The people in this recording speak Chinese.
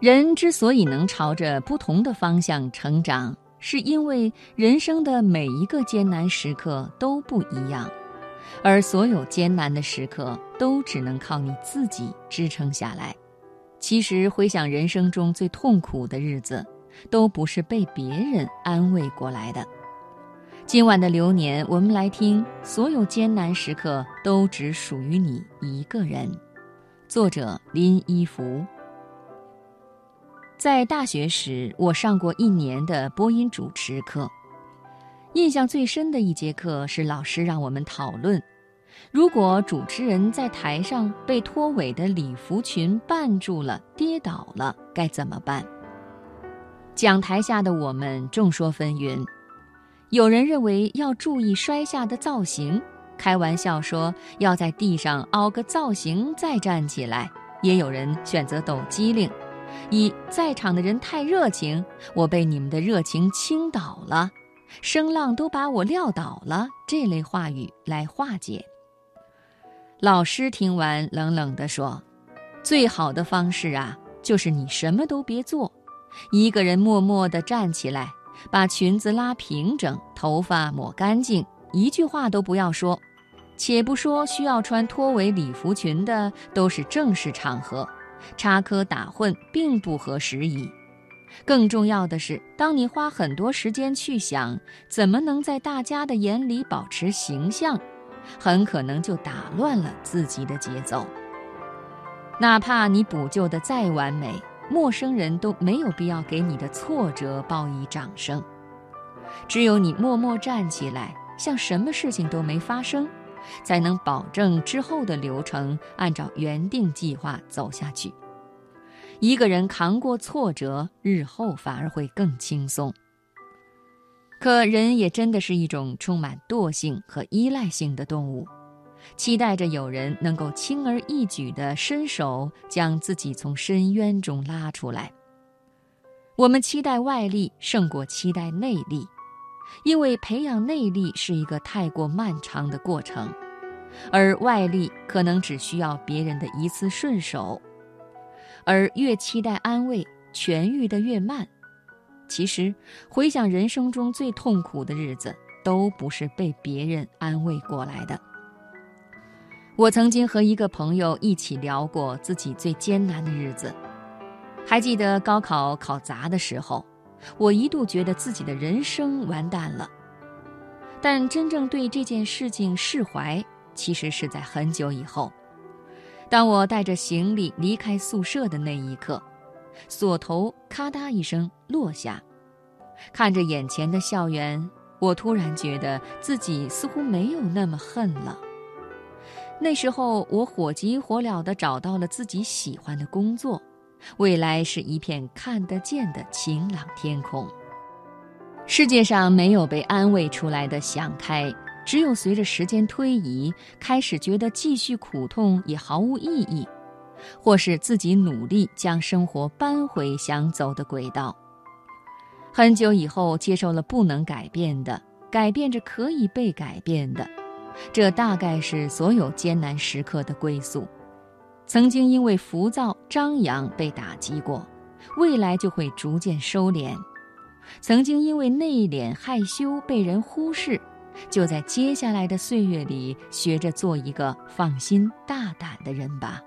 人之所以能朝着不同的方向成长，是因为人生的每一个艰难时刻都不一样，而所有艰难的时刻都只能靠你自己支撑下来。其实回想人生中最痛苦的日子，都不是被别人安慰过来的。今晚的流年，我们来听：所有艰难时刻都只属于你一个人。作者林一福。在大学时，我上过一年的播音主持课。印象最深的一节课是老师让我们讨论：如果主持人在台上被拖尾的礼服裙绊住了、跌倒了，该怎么办？讲台下的我们众说纷纭，有人认为要注意摔下的造型，开玩笑说要在地上凹个造型再站起来；也有人选择抖机灵。以在场的人太热情，我被你们的热情倾倒了，声浪都把我撂倒了。这类话语来化解。老师听完冷冷地说：“最好的方式啊，就是你什么都别做，一个人默默地站起来，把裙子拉平整，头发抹干净，一句话都不要说。且不说需要穿拖尾礼服裙的，都是正式场合。”插科打诨并不合时宜，更重要的是，当你花很多时间去想怎么能在大家的眼里保持形象，很可能就打乱了自己的节奏。哪怕你补救的再完美，陌生人都没有必要给你的挫折报以掌声。只有你默默站起来，像什么事情都没发生。才能保证之后的流程按照原定计划走下去。一个人扛过挫折，日后反而会更轻松。可人也真的是一种充满惰性和依赖性的动物，期待着有人能够轻而易举地伸手将自己从深渊中拉出来。我们期待外力胜过期待内力。因为培养内力是一个太过漫长的过程，而外力可能只需要别人的一次顺手，而越期待安慰，痊愈的越慢。其实，回想人生中最痛苦的日子，都不是被别人安慰过来的。我曾经和一个朋友一起聊过自己最艰难的日子，还记得高考考砸的时候。我一度觉得自己的人生完蛋了，但真正对这件事情释怀，其实是在很久以后。当我带着行李离开宿舍的那一刻，锁头咔嗒一声落下，看着眼前的校园，我突然觉得自己似乎没有那么恨了。那时候，我火急火燎地找到了自己喜欢的工作。未来是一片看得见的晴朗天空。世界上没有被安慰出来的想开，只有随着时间推移，开始觉得继续苦痛也毫无意义，或是自己努力将生活搬回想走的轨道。很久以后，接受了不能改变的，改变着可以被改变的，这大概是所有艰难时刻的归宿。曾经因为浮躁张扬被打击过，未来就会逐渐收敛；曾经因为内敛害羞被人忽视，就在接下来的岁月里学着做一个放心大胆的人吧。